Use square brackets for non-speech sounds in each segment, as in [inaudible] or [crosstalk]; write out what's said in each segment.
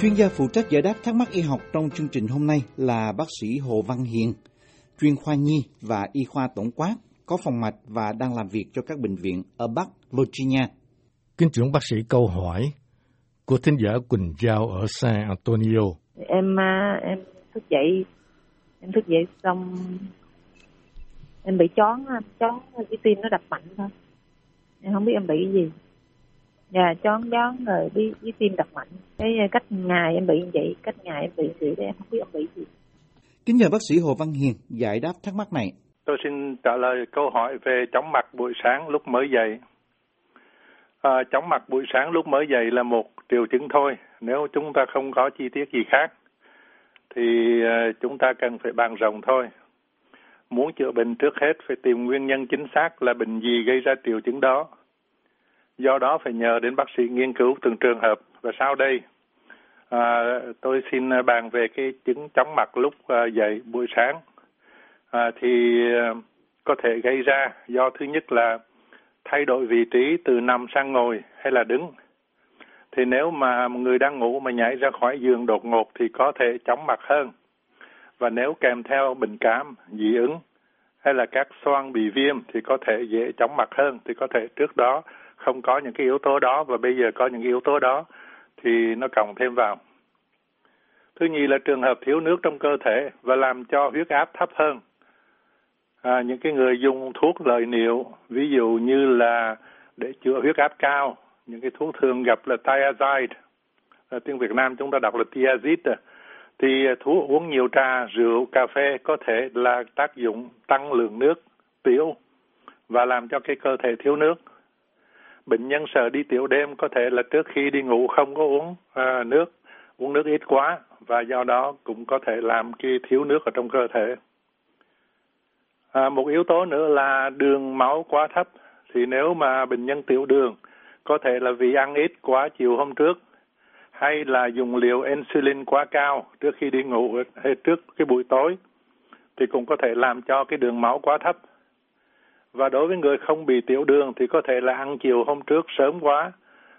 Chuyên gia phụ trách giải đáp thắc mắc y học trong chương trình hôm nay là bác sĩ Hồ Văn Hiền, chuyên khoa nhi và y khoa tổng quát, có phòng mạch và đang làm việc cho các bệnh viện ở Bắc Virginia. Kính trưởng bác sĩ câu hỏi của thính giả Quỳnh Giao ở San Antonio. Em à, em thức dậy em thức dậy xong em bị chón chón cái tim nó đập mạnh thôi em không biết em bị gì dạ chón chón rồi đi với tim đập mạnh cái cách ngày em bị như vậy cách ngày em bị vậy em không biết em bị gì Kính nhờ bác sĩ Hồ Văn Hiền giải đáp thắc mắc này. Tôi xin trả lời câu hỏi về chóng mặt buổi sáng lúc mới dậy. À, chóng mặt buổi sáng lúc mới dậy là một triệu chứng thôi. Nếu chúng ta không có chi tiết gì khác, thì uh, chúng ta cần phải bàn rộng thôi. Muốn chữa bệnh trước hết phải tìm nguyên nhân chính xác là bệnh gì gây ra triệu chứng đó. Do đó phải nhờ đến bác sĩ nghiên cứu từng trường hợp. Và sau đây, à, tôi xin bàn về cái chứng chóng mặt lúc à, dậy buổi sáng. À, thì à, có thể gây ra do thứ nhất là thay đổi vị trí từ nằm sang ngồi hay là đứng. Thì nếu mà người đang ngủ mà nhảy ra khỏi giường đột ngột thì có thể chóng mặt hơn. Và nếu kèm theo bệnh cảm, dị ứng hay là các xoang bị viêm thì có thể dễ chóng mặt hơn. Thì có thể trước đó không có những cái yếu tố đó và bây giờ có những yếu tố đó thì nó cộng thêm vào. Thứ nhì là trường hợp thiếu nước trong cơ thể và làm cho huyết áp thấp hơn. À, những cái người dùng thuốc lợi niệu, ví dụ như là để chữa huyết áp cao, những cái thuốc thường gặp là thiazide, à, tiếng Việt Nam chúng ta đọc là thiazide, thì thuốc uống nhiều trà, rượu, cà phê có thể là tác dụng tăng lượng nước tiểu và làm cho cái cơ thể thiếu nước bệnh nhân sợ đi tiểu đêm có thể là trước khi đi ngủ không có uống à, nước uống nước ít quá và do đó cũng có thể làm cái thiếu nước ở trong cơ thể. À, một yếu tố nữa là đường máu quá thấp. Thì nếu mà bệnh nhân tiểu đường có thể là vì ăn ít quá chiều hôm trước hay là dùng liều insulin quá cao trước khi đi ngủ hay trước cái buổi tối thì cũng có thể làm cho cái đường máu quá thấp và đối với người không bị tiểu đường thì có thể là ăn chiều hôm trước sớm quá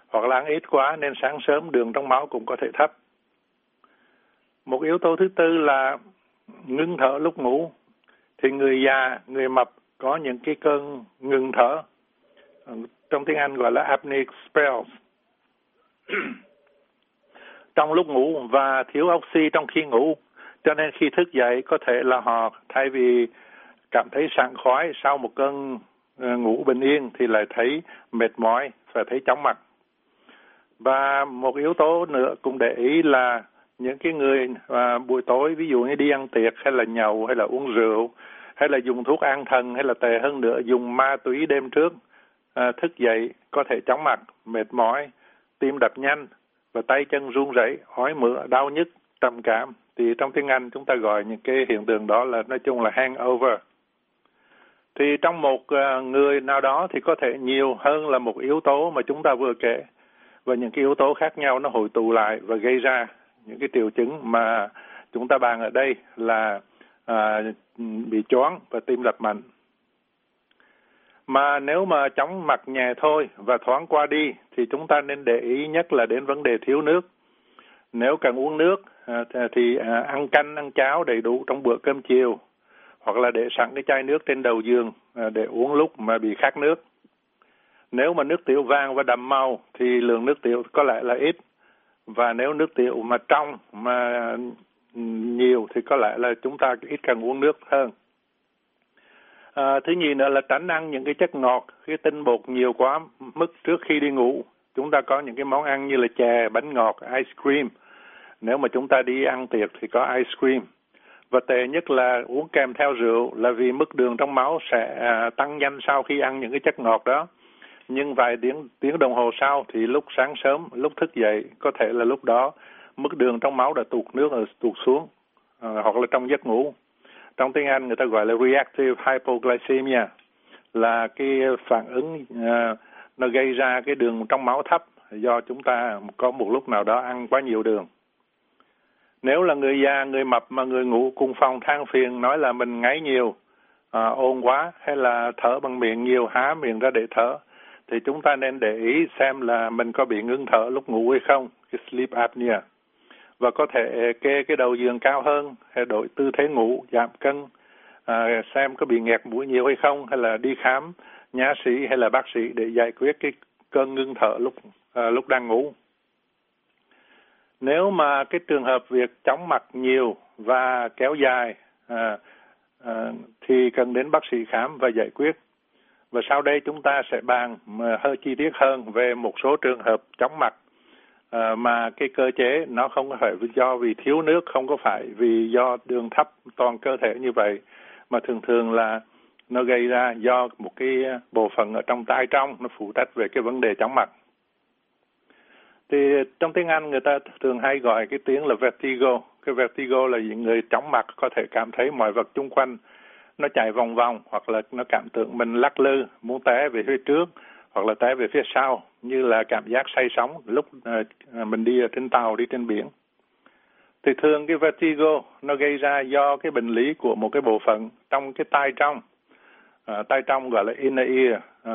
hoặc là ăn ít quá nên sáng sớm đường trong máu cũng có thể thấp. Một yếu tố thứ tư là ngưng thở lúc ngủ. Thì người già, người mập có những cái cơn ngừng thở. Ừ, trong tiếng Anh gọi là apneic spells. [clears throat] trong lúc ngủ và thiếu oxy trong khi ngủ. Cho nên khi thức dậy có thể là họ thay vì cảm thấy sảng khoái sau một cơn ờ, ngủ bình yên thì lại thấy mệt mỏi và thấy chóng mặt. Và một yếu tố nữa cũng để ý là những cái người à, buổi tối ví dụ như đi ăn tiệc hay là nhậu hay là uống rượu hay là dùng thuốc an thần hay là tệ hơn nữa dùng ma túy đêm trước à, thức dậy có thể chóng mặt mệt mỏi tim đập nhanh và tay chân run rẩy ói mửa đau nhức trầm cảm thì trong tiếng Anh chúng ta gọi những cái hiện tượng đó là nói chung là hangover thì trong một ờ, người nào đó thì có thể nhiều hơn là một yếu tố mà chúng ta vừa kể. Và những cái yếu tố khác nhau nó hội tụ lại và gây ra những cái triệu chứng mà chúng ta bàn ở đây là à, bị choáng và tim đập mạnh. Mà nếu mà chóng mặt nhẹ thôi và thoáng qua đi thì chúng ta nên để ý nhất là đến vấn đề thiếu nước. Nếu cần uống nước à, thì à, ăn canh ăn cháo đầy đủ trong bữa cơm chiều hoặc là để sẵn cái chai nước trên đầu giường à, để uống lúc mà bị khát nước. Nếu mà nước tiểu vàng và đậm màu thì lượng nước tiểu có lẽ là ít. Và nếu nước tiểu mà trong mà ừ, nhiều thì có lẽ là chúng ta ít cần uống nước hơn. À, thứ nhì nữa là tránh ăn những cái chất ngọt, cái tinh bột nhiều quá mức trước khi đi ngủ. Chúng ta có những cái món ăn như là chè, bánh ngọt, ice cream. Nếu mà chúng ta đi ăn tiệc thì có ice cream và tệ nhất là uống kèm theo rượu là vì mức đường trong máu sẽ à, tăng nhanh sau khi ăn những cái chất ngọt đó. Nhưng vài tiếng tiếng đồng hồ sau thì lúc sáng sớm lúc thức dậy có thể là lúc đó mức đường trong máu đã tụt nước ờ, rồi tụt xuống à, hoặc là trong giấc ngủ. Trong tiếng Anh người ta gọi là reactive hypoglycemia là cái phản ứng à, nó gây ra cái đường trong máu thấp do chúng ta có một lúc nào đó ăn quá nhiều đường nếu là người già, người mập mà người ngủ cùng phòng than phiền nói là mình ngáy nhiều, à, ôn quá hay là thở bằng miệng nhiều, há miệng ra để thở, thì chúng ta nên để ý xem là mình có bị ngưng thở lúc ngủ hay không, cái sleep apnea. và có thể kê cái đầu giường cao hơn hay đổi tư thế ngủ giảm cân à, xem có bị nghẹt mũi nhiều hay không hay là đi khám nhà sĩ hay là bác sĩ để giải quyết cái cơn ngưng thở lúc à, lúc đang ngủ nếu mà cái trường hợp việc chóng mặt nhiều và kéo dài à, à, thì cần đến bác sĩ khám và giải quyết. Và sau đây chúng ta sẽ bàn hơi chi tiết hơn về một số trường hợp chóng mặt à, mà cái cơ chế nó không phải do vì thiếu nước không có phải vì do đường thấp toàn cơ thể như vậy mà thường thường là nó gây ra do một cái bộ phận ở trong tai trong nó phụ trách về cái vấn đề chóng mặt thì trong tiếng Anh người ta thường hay gọi cái tiếng là vertigo. Cái vertigo là những người chóng mặt có thể cảm thấy mọi vật chung quanh nó chạy vòng vòng, hoặc là nó cảm tưởng mình lắc lư, muốn té về phía trước, hoặc là té về phía sau, như là cảm giác say sóng lúc ờ, ờ, mình đi trên tàu, đi trên biển. Thì thường cái vertigo nó gây ra do cái bệnh lý của một cái bộ phận trong cái tai trong. Ờ, à, tai trong gọi là inner ear. À,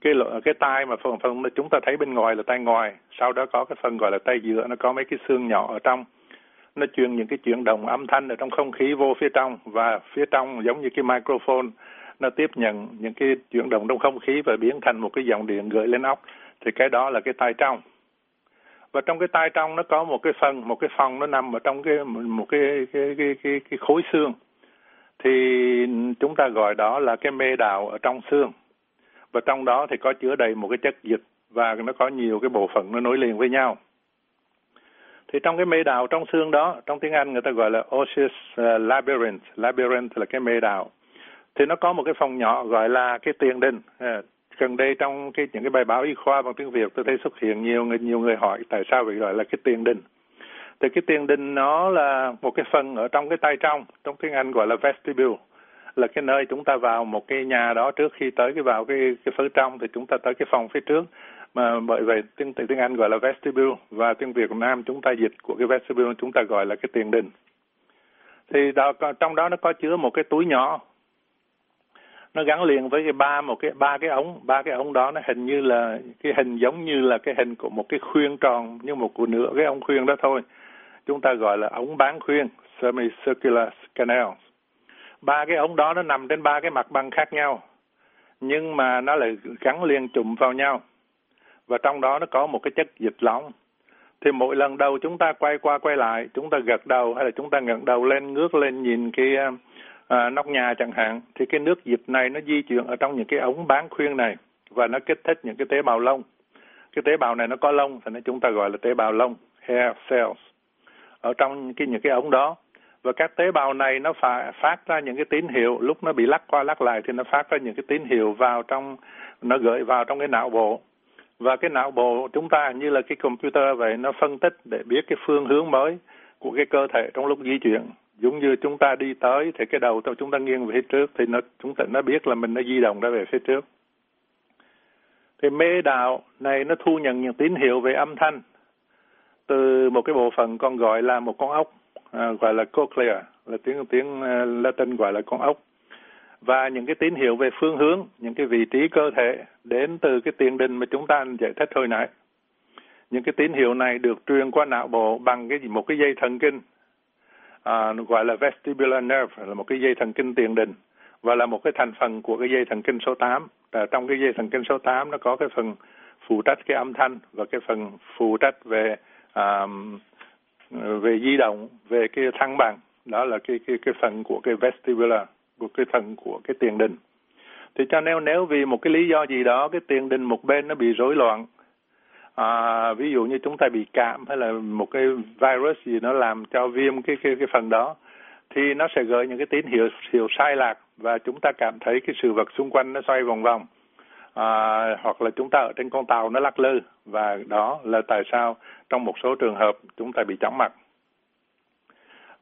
cái cái tai mà phần phần chúng ta thấy bên ngoài là tai ngoài. Sau đó có cái phần gọi là tai giữa nó có mấy cái xương nhỏ ở trong. Nó truyền những cái chuyển động âm thanh ở trong không khí vô phía trong. Và phía trong giống như cái microphone nó tiếp nhận những cái chuyển động trong không khí và biến thành một cái dòng điện gửi lên óc. Thì cái đó là cái tai trong. Và trong cái tai trong nó có một cái phần một cái phòng nó nằm ở trong cái một cái cái cái cái, cái khối xương thì chúng ta gọi đó là cái mê đạo ở trong xương. Và trong đó thì có chứa đầy một cái chất dịch và nó có nhiều cái bộ phận nó nối liền với nhau. Thì trong cái mê đạo trong xương đó, trong tiếng Anh người ta gọi là osseous ờ, labyrinth. Labyrinth là cái mê đạo. Thì nó có một cái phòng nhỏ gọi là cái tiền đình. Ờ, gần đây trong cái, những cái bài báo y khoa bằng tiếng Việt tôi thấy xuất hiện nhiều người nhiều người hỏi tại sao bị gọi là cái tiền đình thì cái tiền đình nó là một cái phần ở trong cái tay trong trong tiếng Anh gọi là vestibule là cái nơi chúng ta vào một cái nhà đó trước khi tới cái vào cái cái phía trong thì chúng ta tới cái phòng phía trước. Mà bởi vậy tiếng tiếng Anh gọi là vestibule và tiếng Việt Nam chúng ta dịch của cái vestibule chúng ta gọi là cái tiền đình. Thì đó, trong đó nó có chứa một cái túi nhỏ. Nó gắn liền với cái ba một cái ba cái ống. Ba cái ống đó nó hình như là cái hình giống như là cái hình của một cái khuyên tròn như một của nửa cái ống khuyên đó thôi chúng ta gọi là ống bán khuyên semicircular canal ba cái ống đó nó nằm trên ba cái mặt băng khác nhau nhưng mà nó lại gắn liền chùm vào nhau. Và trong đó nó có một cái chất dịch lỏng thì mỗi lần đầu chúng ta quay qua quay lại chúng ta gật đầu hay là chúng ta ngẩng đầu lên ngước lên nhìn cái à, nóc nhà chẳng hạn thì cái nước dịch này nó di chuyển ở trong những cái ống bán khuyên này và nó kích thích những cái tế bào lông. Cái tế bào này nó có lông thì chúng ta gọi là tế bào lông hair cells ở trong cái, những cái ống đó. Và các tế bào này nó phải phát ra những cái tín hiệu, lúc nó bị lắc qua lắc lại thì nó phát ra những cái tín hiệu vào trong, nó gửi vào trong cái não bộ. Và cái não bộ chúng ta như là cái computer vậy, nó phân tích để biết cái phương hướng mới của cái cơ thể trong lúc di chuyển. Giống như chúng ta đi tới thì cái đầu chúng ta nghiêng về phía trước thì nó, chúng ta, nó biết là mình đã di động ra về phía trước. Thì mê đạo này nó thu nhận những tín hiệu về âm thanh từ một cái bộ phận con gọi là một con ốc à, gọi là cochlea là tiếng tiếng à, Latin gọi là con ốc. Và những cái tín hiệu về phương hướng những cái vị trí cơ thể đến từ cái tiền đình mà chúng ta giải thích hồi nãy. Những cái tín hiệu này được truyền qua não bộ bằng cái một cái dây thần kinh à, gọi là vestibular nerve là một cái dây thần kinh tiền đình và là một cái thành phần của cái dây thần kinh số 8. À, trong cái dây thần kinh số 8 nó có cái phần phụ trách cái âm thanh và cái phần phụ trách về à, về di động, về cái thăng bằng. Đó là cái cái cái phần của cái vestibular, của cái phần của cái tiền đình. Thì cho nên nếu vì một cái lý do gì đó cái tiền đình một bên nó bị rối loạn à, ví dụ như chúng ta bị cảm hay là một cái virus gì nó làm cho viêm cái cái cái phần đó thì nó sẽ gửi những cái tín hiệu hiệu sai lạc và chúng ta cảm thấy cái sự vật xung quanh nó xoay vòng vòng à, hoặc là chúng ta ở trên con tàu nó lắc lư và đó là tại sao trong một số trường hợp chúng ta bị chóng mặt.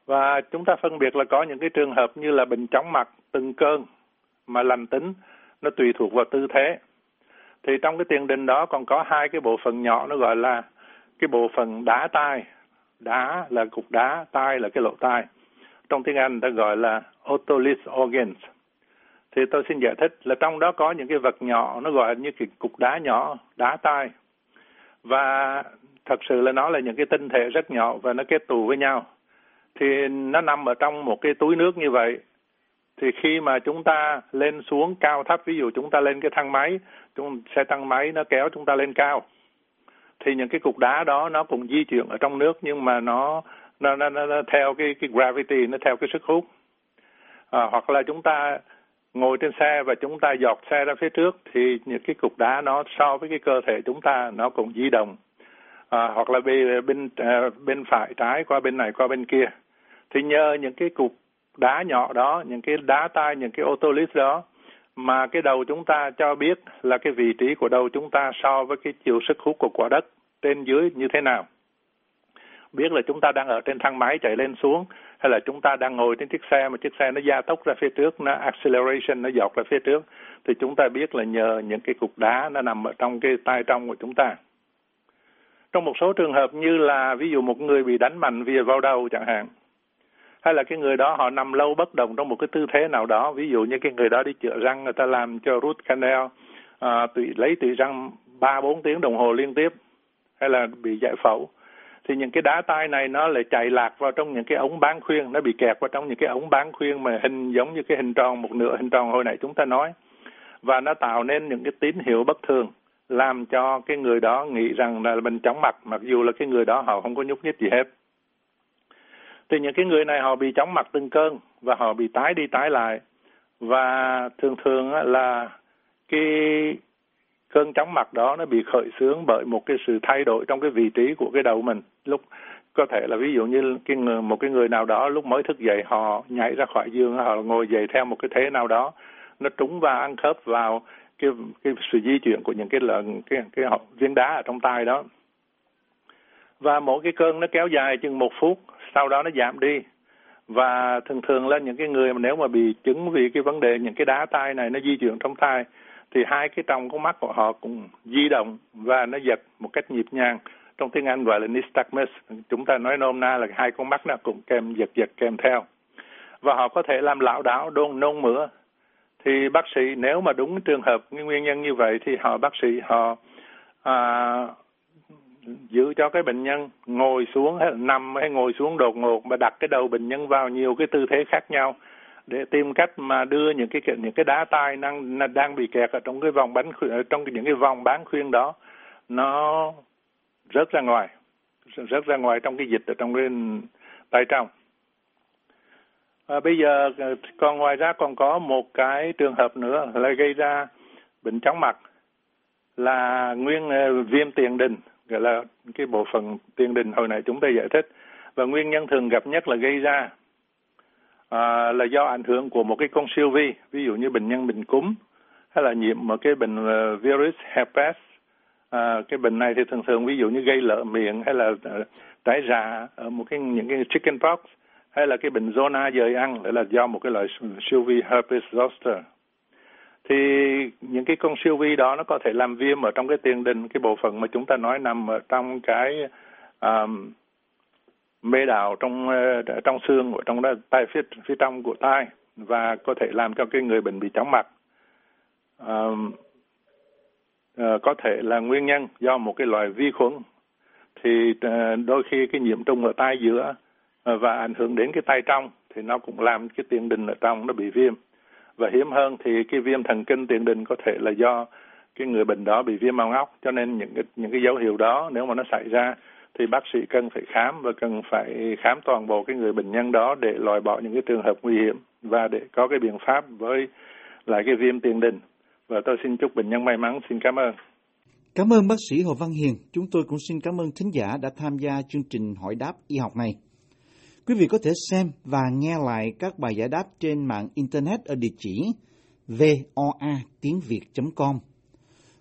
Và chúng ta phân biệt là có những cái trường hợp như là bệnh chóng mặt từng cơn mà lành tính nó tùy thuộc vào tư thế. Thì trong cái tiền đình đó còn có hai cái bộ phận nhỏ nó gọi là cái bộ phận đá tai. Đá là cục đá tai là cái lỗ tai. Trong tiếng Anh ta gọi là otolith organs thì tôi xin giải thích là trong đó có những cái vật nhỏ nó gọi như cái cục đá nhỏ đá tai. Và thật sự là nó là những cái tinh thể rất nhỏ và nó kết tụ với nhau. Thì nó nằm ở trong một cái túi nước như vậy. Thì khi mà chúng ta lên xuống cao thấp ví dụ chúng ta lên cái thang máy chúng xe thang máy nó kéo chúng ta lên cao thì những cái cục đá đó nó cũng di chuyển ở trong nước nhưng mà nó nó nó, nó, nó theo cái cái gravity nó theo cái sức hút. À, hoặc là chúng ta ngồi trên xe và chúng ta dọt xe ra phía trước thì những cái cục đá nó so với cái cơ thể chúng ta nó cũng di động. À, hoặc là bên bên à, bên phải trái qua bên này qua bên kia. Thì nhờ những cái cục đá nhỏ đó những cái đá tay những cái ô tô lít đó mà cái đầu chúng ta cho biết là cái vị trí của đầu chúng ta so với cái chiều sức hút của quả đất trên dưới như thế nào. Biết là chúng ta đang ở trên thang máy chạy lên xuống hay là chúng ta đang ngồi trên chiếc xe mà chiếc xe nó gia tốc ra phía trước nó acceleration nó dọc ra phía trước thì chúng ta biết là nhờ những cái cục đá nó nằm ở trong cái tay trong của chúng ta. Trong một số trường hợp như là ví dụ một người bị đánh mạnh vì vào đầu chẳng hạn hay là cái người đó họ nằm lâu bất động trong một cái tư thế nào đó ví dụ như cái người đó đi chữa răng người ta làm cho root canal à, tùy lấy tùy răng ba bốn tiếng đồng hồ liên tiếp hay là bị giải phẫu thì những cái đá tai này nó lại chạy lạc vào trong những cái ống bán khuyên, nó bị kẹt vào trong những cái ống bán khuyên mà hình giống như cái hình tròn, một nửa hình tròn hồi nãy chúng ta nói. Và nó tạo nên những cái tín hiệu bất thường, làm cho cái người đó nghĩ rằng là mình chóng mặt, mặc dù là cái người đó họ không có nhúc nhích gì hết. Thì những cái người này họ bị chóng mặt từng cơn và họ bị tái đi tái lại. Và thường thường là cái cơn chóng mặt đó nó bị khởi xướng bởi một cái sự thay đổi trong cái vị trí của cái đầu mình. Lúc có thể là ví dụ như cái người, một cái người nào đó lúc mới thức dậy họ nhảy ra khỏi giường họ ngồi dậy theo một cái thế nào đó nó trúng và ăn khớp vào cái cái sự di chuyển của những cái lợn cái cái viên đá ở trong tay đó. Và mỗi cái cơn nó kéo dài chừng một phút sau đó nó giảm đi. Và thường thường là những cái người mà nếu mà bị chứng vì cái vấn đề những cái đá tay này nó di chuyển trong tay thì hai cái trong con mắt của họ cũng di động và nó giật một cách nhịp nhàng. Trong tiếng Anh gọi là nystagmus. Chúng ta nói nôm na là hai con mắt nó cũng kèm giật giật kèm theo. Và họ có thể làm lão đảo đôn nôn mửa. Thì bác sĩ nếu mà đúng trường hợp nguyên nhân như vậy thì họ bác sĩ họ à, giữ cho cái bệnh nhân ngồi xuống hay nằm hay ngồi xuống đột ngột mà đặt cái đầu bệnh nhân vào nhiều cái tư thế khác nhau để tìm cách mà đưa những cái những cái đá tài đang đang bị kẹt ở trong cái vòng bánh trong những cái vòng bán khuyên đó nó rớt ra ngoài rớt ra ngoài trong cái dịch ở trong cái tay trong. À, bây giờ ờ, còn ngoài ra còn có một cái trường hợp nữa là gây ra bệnh chóng mặt là nguyên ờ, viêm tiền đình gọi là cái bộ phận tiền đình hồi nãy chúng ta giải thích. Và nguyên nhân thường gặp nhất là gây ra à, là do ảnh hưởng của một cái con siêu vi ví dụ như bệnh nhân bệnh cúm hay là nhiễm một cái bệnh uh, virus herpes. À, cái bệnh này thì thường thường ví dụ như gây lở miệng hay là uh, già ở một cái những cái chicken pox hay là cái bệnh zona dời ăn là do một cái loại siêu vi herpes zoster. Thì những cái con siêu vi đó nó có thể làm viêm ở trong cái tiền đình cái bộ phận mà chúng ta nói nằm ở trong cái um, mê đào trong ờ, trong xương của trong đó, phía phía trong của tai và có thể làm cho cái người bệnh bị chóng mặt. À, có thể là nguyên nhân do một cái loại vi khuẩn thì ờ, đôi khi cái nhiễm trùng ở tai giữa và ảnh hưởng đến cái tai trong thì nó cũng làm cái tiền đình ở trong nó bị viêm. Và hiếm hơn thì cái viêm thần kinh tiền đình có thể là do cái người bệnh đó bị viêm màng óc. Cho nên những cái những cái dấu hiệu đó nếu mà nó xảy ra thì bác sĩ cần phải khám và cần phải khám toàn bộ cái người bệnh nhân đó để loại bỏ những cái trường hợp nguy hiểm và để có cái biện pháp với lại cái viêm tiền đình và tôi xin chúc bệnh nhân may mắn xin cảm ơn Cảm ơn bác sĩ Hồ Văn Hiền. Chúng tôi cũng xin cảm ơn thính giả đã tham gia chương trình hỏi đáp y học này. Quý vị có thể xem và nghe lại các bài giải đáp trên mạng Internet ở địa chỉ voa tiếng Việt.com.